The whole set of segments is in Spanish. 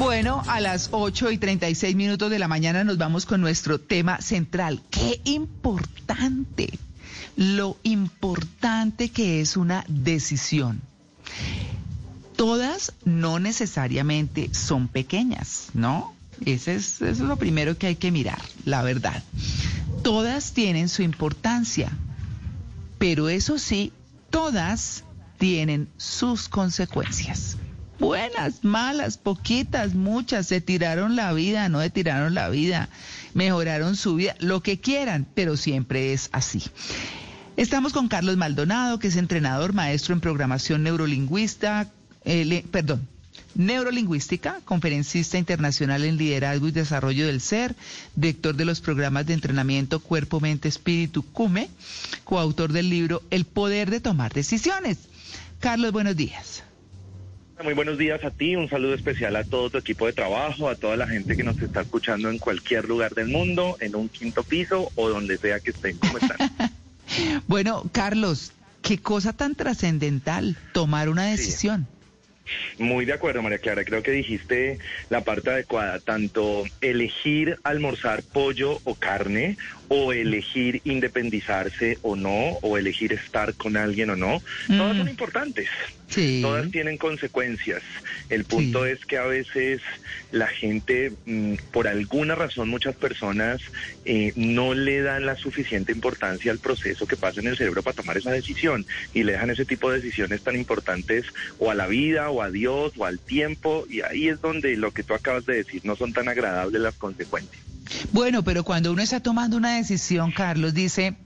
Bueno, a las 8 y 36 minutos de la mañana nos vamos con nuestro tema central. Qué importante, lo importante que es una decisión. Todas no necesariamente son pequeñas, ¿no? Ese es, eso es lo primero que hay que mirar, la verdad. Todas tienen su importancia, pero eso sí, todas tienen sus consecuencias. Buenas, malas, poquitas, muchas, se tiraron la vida, no se tiraron la vida, mejoraron su vida, lo que quieran, pero siempre es así. Estamos con Carlos Maldonado, que es entrenador, maestro en programación neurolingüista, perdón, neurolingüística, conferencista internacional en liderazgo y desarrollo del ser, director de los programas de entrenamiento Cuerpo, Mente, Espíritu, CUME, coautor del libro El poder de tomar decisiones. Carlos, buenos días. Muy buenos días a ti, un saludo especial a todo tu equipo de trabajo, a toda la gente que nos está escuchando en cualquier lugar del mundo, en un quinto piso o donde sea que estén. ¿Cómo están? Bueno, Carlos, qué cosa tan trascendental tomar una decisión. Muy de acuerdo, María Clara. Creo que dijiste la parte adecuada. Tanto elegir almorzar pollo o carne, o elegir independizarse o no, o elegir estar con alguien o no, todas son importantes. Sí. Todas tienen consecuencias. El punto Sí. es que a veces la gente, mm, por alguna razón, muchas personas eh, no le dan la suficiente importancia al proceso que pasa en el cerebro para tomar esa decisión y le dejan ese tipo de decisiones tan importantes o a la vida o a Dios o al tiempo y ahí es donde lo que tú acabas de decir no son tan agradables las consecuencias. Bueno, pero cuando uno está tomando una decisión, Carlos dice,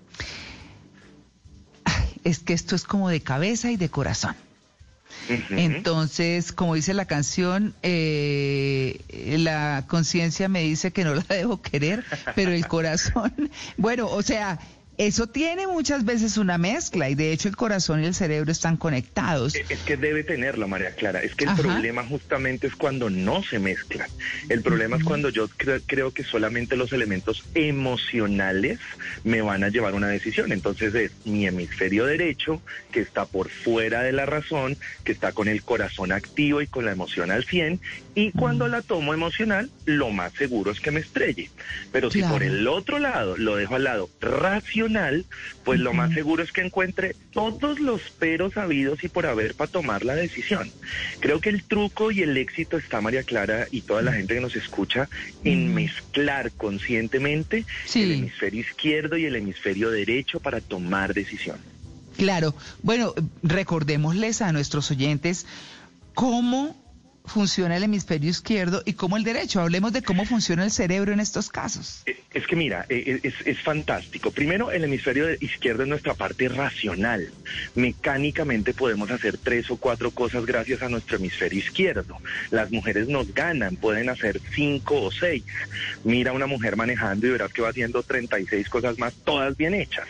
"Ay, es que esto es como de cabeza y de corazón. Entonces, como dice la canción, eh, la conciencia me dice que no la debo querer, pero el corazón, bueno, o sea, eso tiene muchas veces una mezcla y de hecho el corazón y el cerebro están conectados. Es que debe tenerlo, María Clara. Es que el Ajá. problema justamente es cuando no se mezclan. El problema es cuando yo cre- creo que solamente los elementos emocionales me van a llevar a una decisión. Entonces es mi hemisferio derecho, que está por fuera de la razón, que está con el corazón activo y con la emoción al 100. Y cuando la tomo emocional, lo más seguro es que me estrelle. Pero si por el otro lado lo dejo al lado racional, pues lo más seguro es que encuentre todos los peros habidos y por haber para tomar la decisión. Creo que el truco y el éxito está, María Clara, y toda la gente que nos escucha, en mezclar conscientemente Sí. el hemisferio izquierdo y el hemisferio derecho para tomar decisión. Claro, bueno, recordémosles a nuestros oyentes cómo funciona el hemisferio izquierdo y cómo el derecho. Hablemos de cómo funciona el cerebro en estos casos. Eh, Es que mira, eh, es, es fantástico. Primero, el hemisferio izquierdo es nuestra parte racional. Mecánicamente podemos hacer tres o cuatro cosas gracias a nuestro hemisferio izquierdo. Las mujeres nos ganan, pueden hacer cinco o seis. Mira a una mujer manejando y verás que va haciendo 36 cosas más, todas bien hechas.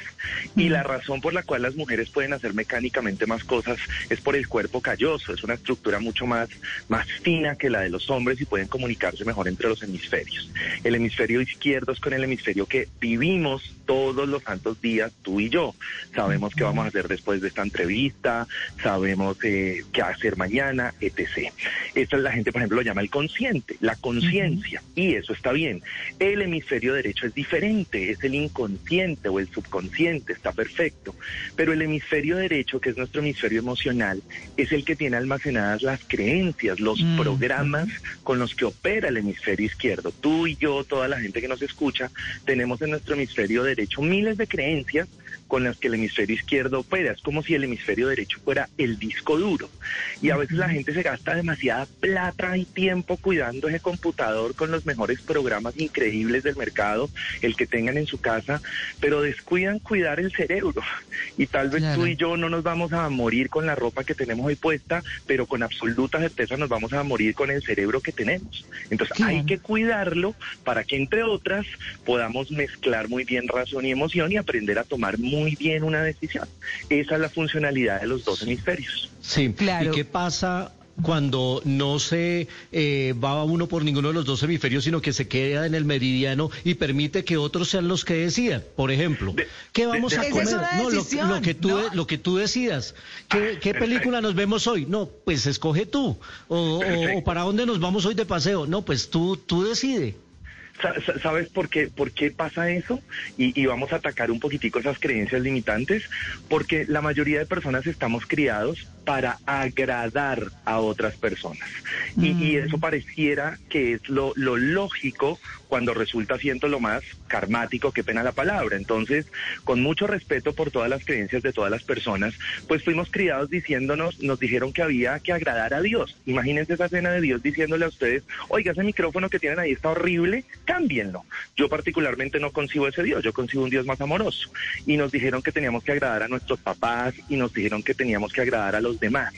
Y la razón por la cual las mujeres pueden hacer mecánicamente más cosas es por el cuerpo calloso. Es una estructura mucho más, más fina que la de los hombres y pueden comunicarse mejor entre los hemisferios. El hemisferio izquierdo es con el hemisferio que vivimos todos los santos días, tú y yo. Sabemos qué vamos a hacer después de esta entrevista, sabemos eh, qué hacer mañana, etc. Esta es la gente, por ejemplo, lo llama el consciente, la conciencia, y eso está bien. El hemisferio derecho es diferente, es el inconsciente o el subconsciente, está perfecto. Pero el hemisferio derecho, que es nuestro hemisferio emocional, es el que tiene almacenadas las creencias, los Mm. programas con los que opera el hemisferio izquierdo. Tú y yo, toda la gente que nos escucha, tenemos en nuestro hemisferio derecho miles de creencias con las que el hemisferio izquierdo opera. Es como si el hemisferio derecho fuera el disco duro. Y a veces la gente se gasta demasiada plata y tiempo cuidando ese computador con los mejores programas increíbles del mercado, el que tengan en su casa, pero descuidan cuidar el cerebro. Y tal vez tú y yo no nos vamos a morir con la ropa que tenemos hoy puesta, pero con absoluta certeza nos vamos a morir con el cerebro que tenemos. Entonces hay que cuidarlo para que, entre otras, podamos mezclar muy bien razón y emoción y aprender a tomar muy bien una decisión. Esa es la funcionalidad de los dos hemisferios. Sí, claro. ¿Y qué pasa cuando no se eh, va uno por ninguno de los dos hemisferios, sino que se queda en el meridiano y permite que otros sean los que decidan. Por ejemplo, ¿qué vamos a comer? No, lo, que tú, lo que tú decidas. ¿Qué, qué película nos vemos hoy? No, pues escoge tú. O, o, para dónde nos vamos hoy de paseo? No, pues tú, tú decide. ¿Sabes por qué, por qué pasa eso? Y, vamos a atacar un poquitico esas creencias limitantes, porque la mayoría de personas estamos criados para agradar a otras personas. Y, y, mm. eso pareciera que es lo, lo lógico cuando resulta siendo lo más karmático, qué pena la palabra. Entonces, con mucho respeto por todas las creencias de todas las personas, pues fuimos criados diciéndonos, nos dijeron que había que agradar a Dios. Imagínense esa escena de Dios diciéndole a ustedes, oiga, ese micrófono que tienen ahí está horrible, cámbienlo. Yo particularmente no concibo ese Dios, yo concibo un Dios más amoroso. Y nos dijeron que teníamos que agradar a nuestros papás y nos dijeron que teníamos que agradar a los demás.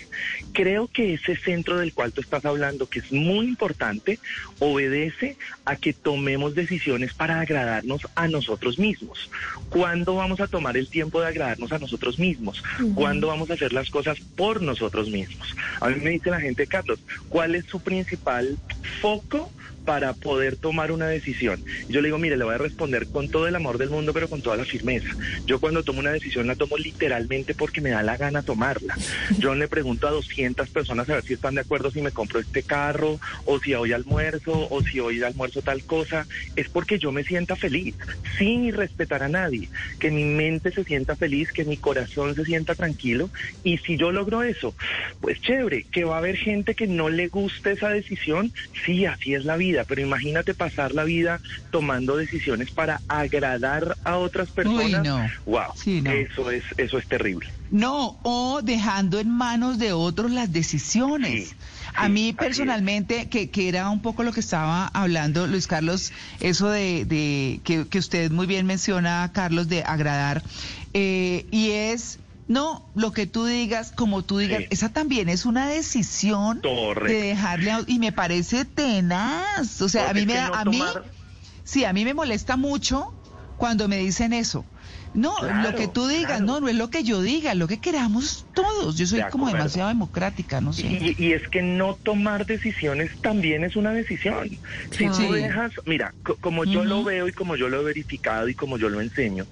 Creo que ese centro del cual tú estás hablando, que es muy importante, obedece a que tomemos tomemos decisiones para agradarnos a nosotros mismos. ¿Cuándo vamos a tomar el tiempo de agradarnos a nosotros mismos? ¿Cuándo vamos a hacer las cosas por nosotros mismos? A mí me dice la gente, Carlos, ¿cuál es su principal foco para poder tomar una decisión. Yo le digo, mire, le voy a responder con todo el amor del mundo, pero con toda la firmeza. Yo cuando tomo una decisión la tomo literalmente porque me da la gana tomarla. Yo le pregunto a 200 personas a ver si están de acuerdo si me compro este carro, o si hoy almuerzo, o si hoy almuerzo tal cosa. Es porque yo me sienta feliz, sin respetar a nadie. Que mi mente se sienta feliz, que mi corazón se sienta tranquilo. Y si yo logro eso, pues chévere, que va a haber gente que no le guste esa decisión. Sí, así es la vida pero imagínate pasar la vida tomando decisiones para agradar a otras personas. no. Wow, eso es eso es terrible. No, o dejando en manos de otros las decisiones. a mí personalmente, que, que, era un poco lo que estaba hablando Luis Carlos, eso de, que, que, usted muy bien menciona, Carlos, de agradar, eh, y es no, lo que tú digas, como tú digas, esa también es una decisión de dejarle y me parece tenaz. O sea, a mí me da, a mí, sí, a mí me molesta mucho cuando me dicen eso. No, lo que tú digas, no, no es lo que yo diga, lo que queramos todos. Yo soy como demasiado democrática, no sé. Y, es que no tomar decisiones también es una decisión. Si tú dejas, mira, como yo lo veo y como yo lo he verificado y como yo lo enseño,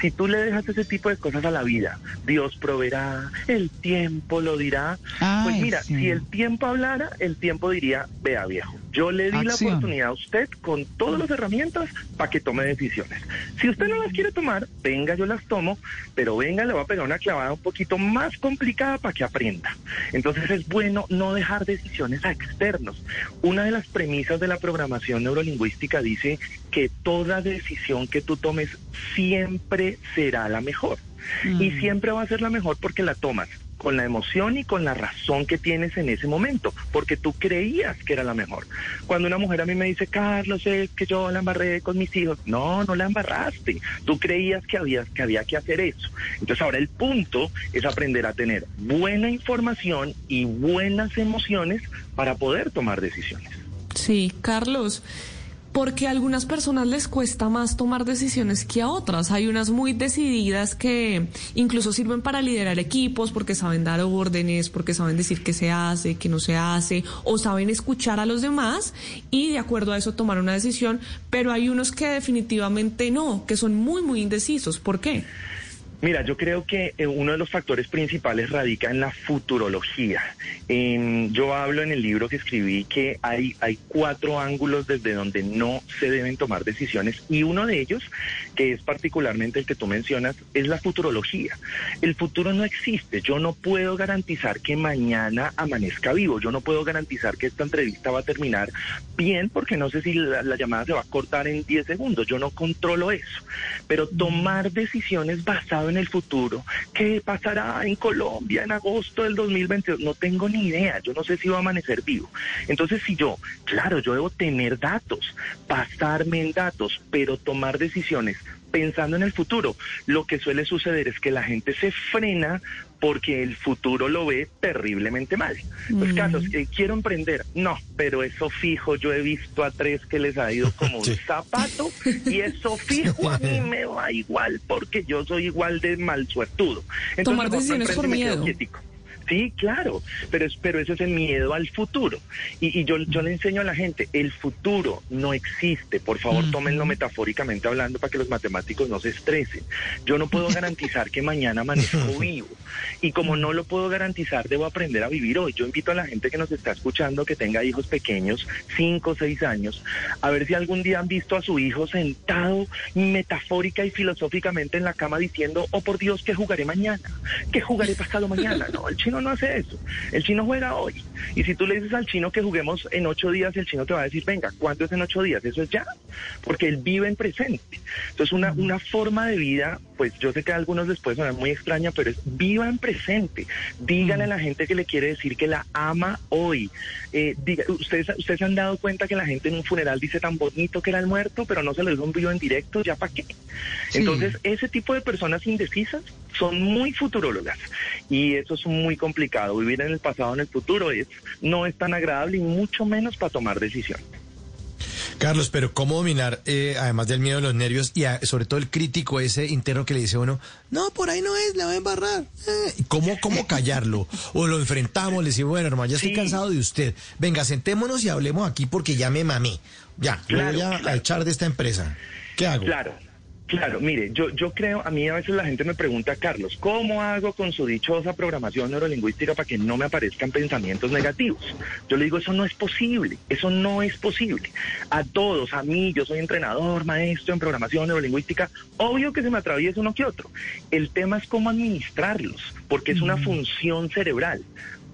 si tú le dejas ese tipo de cosas a la vida, Dios proveerá, el tiempo lo dirá. pues mira, si el tiempo hablara, el tiempo diría, vea viejo, yo le di la oportunidad a usted con todas las herramientas para que tome decisiones. Si usted no las quiere tomar, venga, yo las tomo, pero venga, le voy a pegar una clavada un poquito más complicada para que aprenda. Entonces es bueno no dejar decisiones a externos. Una de las premisas de la programación neurolingüística dice que toda decisión que tú tomes siempre será la mejor. Y mm. siempre va a ser la mejor porque la tomas con la emoción y con la razón que tienes en ese momento, porque tú creías que era la mejor. Cuando una mujer a mí me dice, Carlos, es que yo la embarré con mis hijos, no, no la embarraste, tú creías que había, que hacer eso. Entonces ahora el punto es aprender a tener buena información y buenas emociones para poder tomar decisiones. Sí, Carlos porque a algunas personas les cuesta más tomar decisiones que a otras. Hay unas muy decididas que incluso sirven para liderar equipos porque saben dar órdenes, porque saben decir qué se hace, qué no se hace, o saben escuchar a los demás y de acuerdo a eso tomar una decisión, pero hay unos que definitivamente no, que son muy, muy indecisos. ¿Por qué? Mira, yo creo que eh, uno de los factores principales radica en la futurología. yo hablo en el libro que escribí que hay, hay cuatro ángulos desde donde no se deben tomar decisiones y uno de ellos, que es particularmente el que tú mencionas, es la futurología. El futuro no existe. Yo no puedo garantizar que mañana amanezca vivo. Yo no puedo garantizar que esta entrevista va a terminar bien porque no sé si la, la llamada se va a cortar en 10 segundos. Yo no controlo eso. Pero tomar decisiones basado en en el futuro, ¿qué pasará en Colombia en agosto del 2022? No tengo ni idea, yo no sé si va a amanecer vivo. Entonces, si yo, claro, yo debo tener datos, basarme en datos, pero tomar decisiones pensando en el futuro. Lo que suele suceder es que la gente se frena porque el futuro lo ve terriblemente mal. Pues Carlos, eh, quiero emprender. No, pero eso fijo, yo he visto a tres que les ha ido como un zapato y eso fijo a mí me va igual porque yo soy igual de mal suertudo. Entonces, Tomar decisiones por miedo. Sí, claro, pero, pero ese es el miedo al futuro. Y, y yo, yo le enseño a la gente, el futuro no existe. Por favor, tómenlo metafóricamente hablando para que los matemáticos no se estresen. Yo no puedo garantizar que mañana amanezco vivo. Y como no lo puedo garantizar, debo aprender a vivir hoy. Yo invito a la gente que nos está escuchando, que tenga hijos pequeños, cinco o seis años, a ver si algún día han visto a su hijo sentado metafórica y filosóficamente en la cama diciendo, oh por Dios, ¿qué jugaré mañana? ¿Qué jugaré pasado mañana? No, el chino no hace eso. El chino juega hoy. Y si tú le dices al chino que juguemos en ocho días, el chino te va a decir, venga, ¿cuánto es en ocho días? Eso es ya. Porque él vive en presente. Entonces, una, una forma de vida, pues yo sé que a algunos después suena muy extraña, pero es viva en presente. Dígale a la gente que le quiere decir que la ama hoy. Eh, diga, ustedes, ustedes se han dado cuenta que la gente en un funeral dice tan bonito que era el muerto, pero no se lo dijo en vivo en directo, ¿ya para qué? Entonces, ese tipo de personas indecisas son muy futurólogas y eso es muy complicado. Vivir en el pasado, en el futuro, es, no es tan agradable y mucho menos para tomar decisiones. Carlos, pero ¿cómo dominar, eh, además del miedo, los nervios y sobre todo el crítico ese interno que le dice a uno, no, por ahí no es, la voy a embarrar? Eh, ¿cómo, ¿Cómo callarlo? O lo enfrentamos, le decimos, bueno, hermano, ya estoy cansado de usted. Venga, sentémonos y hablemos aquí porque ya me mamé. Ya, me voy a, echar de esta empresa. ¿Qué hago? Claro. Claro, mire, yo, yo creo, a mí a veces la gente me pregunta, Carlos, ¿cómo hago con su dichosa programación neurolingüística para que no me aparezcan pensamientos negativos? Yo le digo, eso no es posible, eso no es posible. A todos, a mí, yo soy entrenador, maestro en programación neurolingüística, obvio que se me atraviesa uno que otro. El tema es cómo administrarlos, porque es una función cerebral.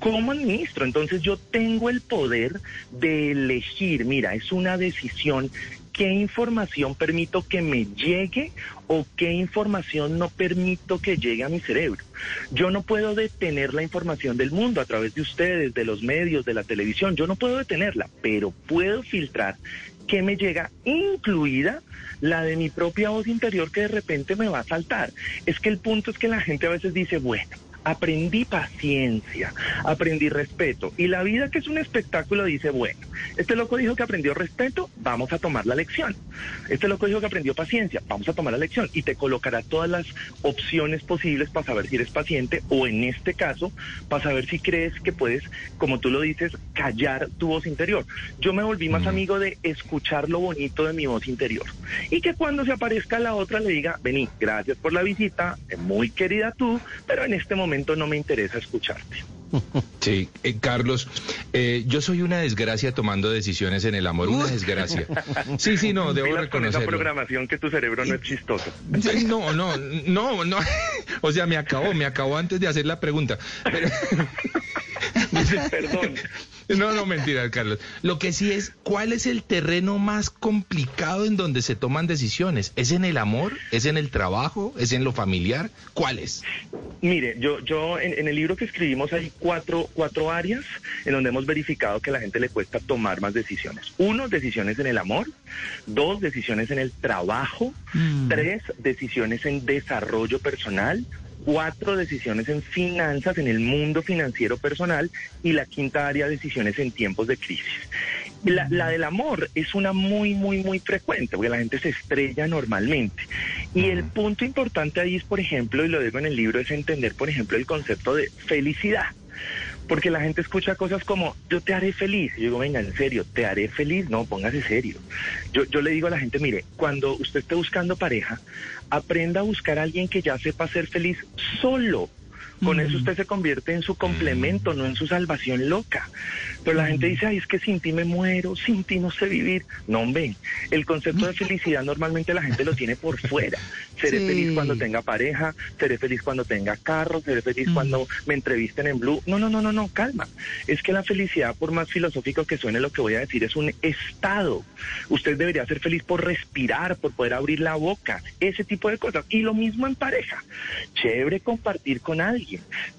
¿Cómo administro? Entonces yo tengo el poder de elegir, mira, es una decisión qué información permito que me llegue o qué información no permito que llegue a mi cerebro. Yo no puedo detener la información del mundo a través de ustedes, de los medios, de la televisión. Yo no puedo detenerla, pero puedo filtrar qué me llega, incluida la de mi propia voz interior que de repente me va a saltar. Es que el punto es que la gente a veces dice, bueno, aprendí paciencia, aprendí respeto. Y la vida, que es un espectáculo, dice, bueno, este loco dijo que aprendió respeto, vamos a tomar la lección. Este loco dijo que aprendió paciencia, vamos a tomar la lección. Y te colocará todas las opciones posibles para saber si eres paciente o en este caso, para saber si crees que puedes, como tú lo dices, callar tu voz interior. Yo me volví más amigo de escuchar lo bonito de mi voz interior. Y que cuando se aparezca la otra le diga, vení, gracias por la visita, muy querida tú, pero en este momento no me interesa escucharte. Sí, eh, Carlos, eh, yo soy una desgracia tomando decisiones en el amor, una desgracia. Sí, sí, no, debo reconocerlo. esa programación que tu cerebro no es chistoso. No, no, no, no. O sea, me acabó, me acabó antes de hacer la pregunta. Pero... Perdón. No, no, mentira, Carlos. Lo que sí es, ¿cuál es el terreno más complicado en donde se toman decisiones? ¿Es en el amor? ¿Es en el trabajo? ¿Es en lo familiar? ¿Cuál es? Mire, yo, yo en, el libro que escribimos hay cuatro, cuatro áreas en donde hemos verificado que a la gente le cuesta tomar más decisiones. Uno, decisiones en el amor. Dos, decisiones en el trabajo. Mm. Tres, decisiones en desarrollo personal cuatro decisiones en finanzas, en el mundo financiero personal, y la quinta área, decisiones en tiempos de crisis. La, la, del amor es una muy, muy, muy frecuente, porque la gente se estrella normalmente. Y el punto importante ahí es, por ejemplo, y lo digo en el libro, es entender, por ejemplo, el concepto de felicidad porque la gente escucha cosas como, yo te haré feliz. Y yo digo, venga, en serio, ¿te haré feliz? No, póngase serio. Yo, yo le digo a la gente, mire, cuando usted esté buscando pareja, aprenda a buscar a alguien que ya sepa ser feliz solo Con Mm. eso usted se convierte en su complemento, no en su salvación loca. Pero la gente dice, ay, es que sin ti me muero, sin ti no sé vivir. No, hombre, el concepto de felicidad normalmente la gente lo tiene por fuera. Seré Sí. feliz cuando tenga pareja, seré feliz cuando tenga carro, seré feliz Mm. cuando me entrevisten en Blue. No, no, no, no, no, calma. Es que la felicidad, por más filosófico que suene lo que voy a decir, es un estado. Usted debería ser feliz por respirar, por poder abrir la boca, ese tipo de cosas. Y lo mismo en pareja. Chévere compartir con alguien,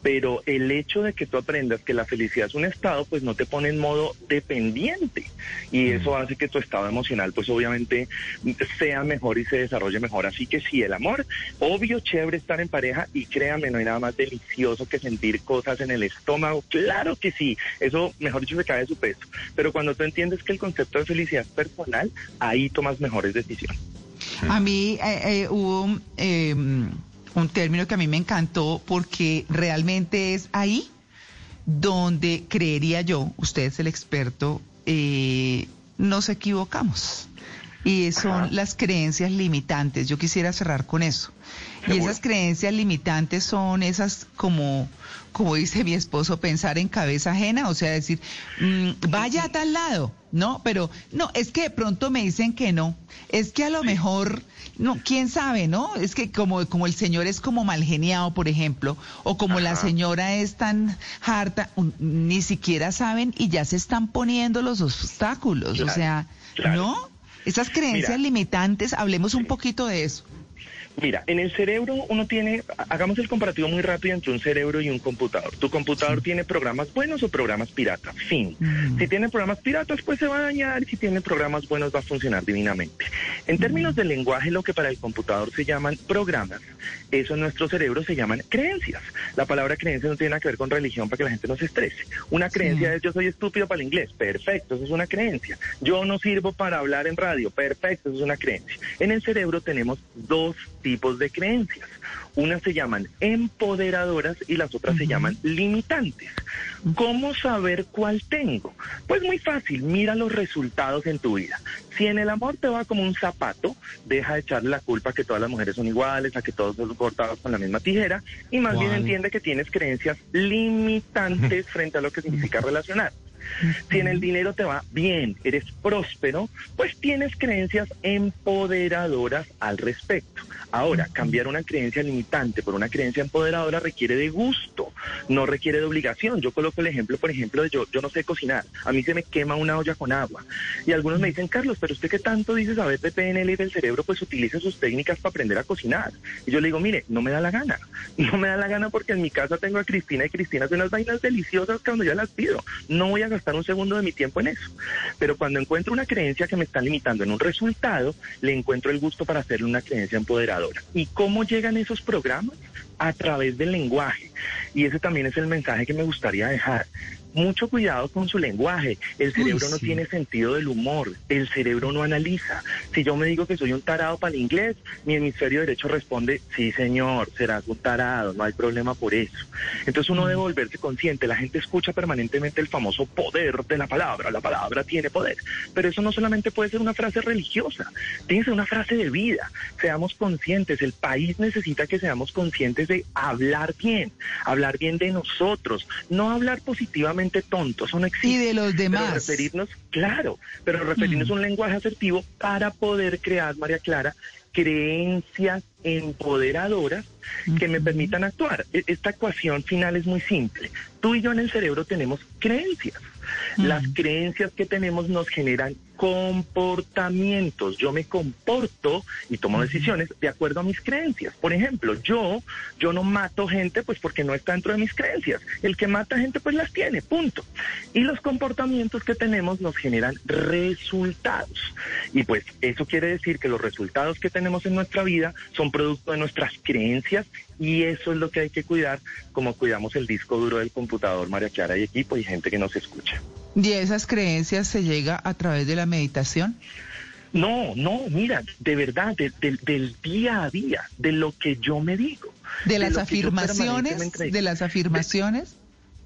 pero el hecho de que tú aprendas que la felicidad es un estado, pues no te pone en modo dependiente. Y eso hace que tu estado emocional, pues obviamente sea mejor y se desarrolle mejor. Así que sí, el amor, obvio, chévere estar en pareja y créame, no hay nada más delicioso que sentir cosas en el estómago. Claro que sí, eso mejor dicho se cae de su peso. Pero cuando tú entiendes que el concepto de felicidad es personal, ahí tomas mejores decisiones. A mí eh, eh, hubo eh, un término que a mí me encantó porque realmente es ahí donde creería yo, usted es el experto, eh, nos equivocamos. Y son las creencias limitantes. Yo quisiera cerrar con eso. Y esas creencias limitantes son esas como, como dice mi esposo, pensar en cabeza ajena, o sea, decir, mm, vaya a tal lado, ¿no? Pero no, es que de pronto me dicen que no, es que a lo mejor, no, quién sabe, ¿no? Es que como, como el señor es como mal geniado, por ejemplo, o como la señora es tan harta, un- ni siquiera saben y ya se están poniendo los obstáculos, o sea, claro. ¿no? Esas creencias Mira. limitantes, hablemos un poquito de eso. Mira, en el cerebro uno tiene, hagamos el comparativo muy rápido entre un cerebro y un computador. Tu computador tiene programas buenos o programas piratas, fin. Mm. Si tiene programas piratas, pues se va a dañar, si tiene programas buenos va a funcionar divinamente. En términos de lenguaje, lo que para el computador se llaman programas, eso en nuestro cerebro se llaman creencias. La palabra creencia no tiene nada que ver con religión para que la gente no se estrese. Una creencia es yo soy estúpido para el inglés, perfecto, eso es una creencia. Yo no sirvo para hablar en radio, perfecto, eso es una creencia. En el cerebro tenemos dos tipos de creencias. Unas se llaman empoderadoras y las otras se llaman limitantes. ¿Cómo saber cuál tengo? Pues muy fácil, mira los resultados en tu vida. Si en el amor te va como un zapato, deja de echarle la culpa a que todas las mujeres son iguales, a que todos son cortados con la misma tijera, y más bien entiende que tienes creencias limitantes frente a lo que significa relacionar. Si en el dinero te va bien, eres próspero, pues tienes creencias empoderadoras al respecto. Ahora, cambiar una creencia limitante por una creencia empoderadora requiere de gusto, no requiere de obligación. Yo coloco el ejemplo, por ejemplo, de yo, yo no sé cocinar, a mí se me quema una olla con agua. Y algunos me dicen, Carlos, pero usted que tanto dice saber de PNL y del cerebro, pues utilice sus técnicas para aprender a cocinar. Y yo le digo, mire, no me da la gana. No me da la gana porque en mi casa tengo a Cristina y Cristina hace unas vainas deliciosas cuando yo las pido. No voy a gastar un segundo de mi tiempo en eso. Pero cuando encuentro una creencia que me está limitando en un resultado, le encuentro el gusto para hacerle una creencia empoderadora. ¿Y cómo llegan esos programas? A través del lenguaje. Y ese también es el mensaje que me gustaría dejar. Mucho cuidado con su lenguaje. El cerebro no sí. tiene sentido del humor. El cerebro no analiza. Si yo me digo que soy un tarado para el inglés, mi hemisferio derecho responde, sí señor, serás un tarado, no hay problema por eso. Entonces uno debe volverse consciente. La gente escucha permanentemente el famoso poder de la palabra. La palabra tiene poder. Pero eso no solamente puede ser una frase religiosa, tiene que ser una frase de vida. Seamos conscientes. El país necesita que seamos conscientes de hablar bien, hablar bien de nosotros, no hablar positivamente tonto, eso no existe. Y de los Pero demás. referirnos, claro, pero referirnos a un lenguaje asertivo para poder crear, María Clara, creencias empoderadoras que me permitan actuar. E- Esta ecuación final es muy simple. Tú y yo en el cerebro tenemos creencias. Las creencias que tenemos nos generan comportamientos. Yo me comporto y tomo decisiones de acuerdo a mis creencias. Por ejemplo, yo, yo no mato gente pues porque no está dentro de mis creencias. El que mata gente pues las tiene, punto. Y los comportamientos que tenemos nos generan resultados. Y pues eso quiere decir que los resultados que tenemos en nuestra vida son producto de nuestras creencias y eso es lo que hay que cuidar como cuidamos el disco duro del computador, María Clara y equipo y gente que nos escucha. ¿Y esas creencias se llega a través de la meditación? No, no, mira, de verdad, de- de- del día a día, de lo que yo me digo. ¿De las afirmaciones? ¿De las afirmaciones?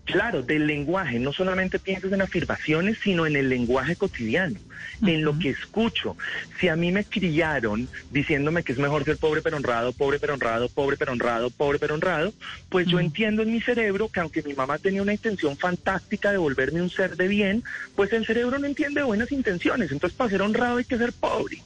Claro, del lenguaje. No solamente piensas en afirmaciones, sino en el lenguaje cotidiano, en lo que escucho. Si a mí me criaron diciéndome que es mejor ser pobre pero honrado, pobre pero honrado, pobre pero honrado, pobre pero honrado, pues yo entiendo en mi cerebro que aunque mi mamá tenía una intención fantástica de volverme un ser de bien, pues el cerebro no entiende buenas intenciones. Entonces, para ser honrado hay que ser pobre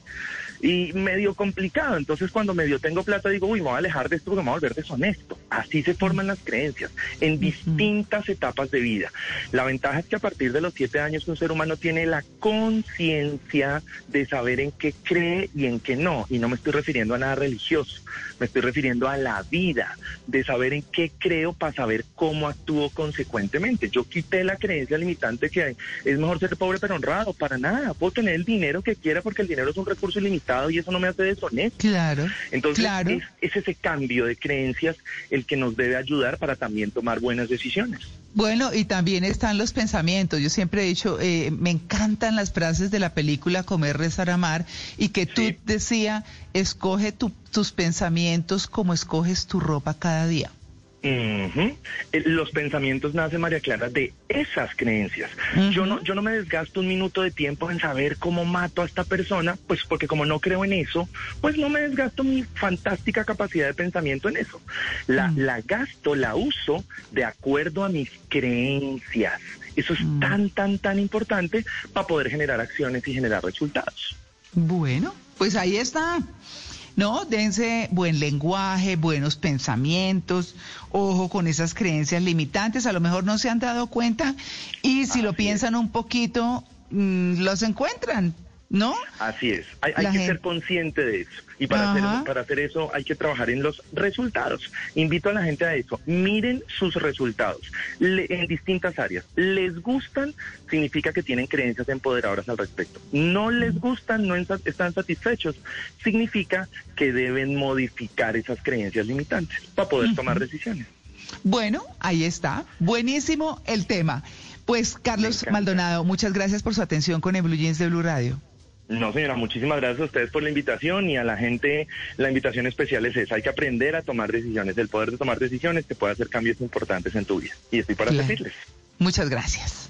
y medio complicado. Entonces, cuando medio tengo plata, digo, uy, me voy a alejar de esto porque me voy a volver deshonesto. Así se forman las creencias en distintas etapas de vida. La ventaja es que a partir de los siete años un ser humano tiene la conciencia de saber en qué cree y en qué no. Y no me estoy refiriendo a nada religioso, me estoy refiriendo a la vida, de saber en qué creo para saber cómo actúo consecuentemente. Yo quité la creencia limitante que es mejor ser pobre pero honrado. Para nada, puedo tener el dinero que quiera porque el dinero es un recurso ilimitado y eso no me hace deshonesto. Claro. Entonces, claro. Es, es, ese cambio de creencias el que nos debe ayudar para también tomar buenas decisiones. Bueno, y también están los pensamientos. Yo siempre he dicho, eh, me encantan las frases de la película Comer, Rezar, Amar, y que tú sí. decía, escoge tu, tus pensamientos como escoges tu ropa cada día. Uh -huh. Los pensamientos nacen, María Clara, de esas creencias. Uh -huh. Yo no, yo no me desgasto un minuto de tiempo en saber cómo mato a esta persona, pues porque como no creo en eso, pues no me desgasto mi fantástica capacidad de pensamiento en eso. La, uh -huh. la gasto, la uso de acuerdo a mis creencias. Eso es tan, tan, tan importante para poder generar acciones y generar resultados. Bueno, pues ahí está. No, dense buen lenguaje, buenos pensamientos, ojo con esas creencias limitantes, a lo mejor no se han dado cuenta y si lo piensan un poquito, mmm, los encuentran, ¿no? Así es, hay, hay que gente... ser consciente de eso. Y para hacer, para hacer eso hay que trabajar en los resultados. Invito a la gente a eso. Miren sus resultados Le, en distintas áreas. Les gustan, significa que tienen creencias empoderadoras al respecto. No les gustan, no están satisfechos, significa que deben modificar esas creencias limitantes para poder uh -huh. tomar decisiones. Bueno, ahí está. Buenísimo el tema. Pues Carlos Maldonado, muchas gracias por su atención con el Blue Jeans de Blue Radio. No, señora, muchísimas gracias a ustedes por la invitación y a la gente, la invitación especial es esa, hay que aprender a tomar decisiones, el poder de tomar decisiones te puede hacer cambios importantes en tu vida y estoy para servirles. Muchas gracias.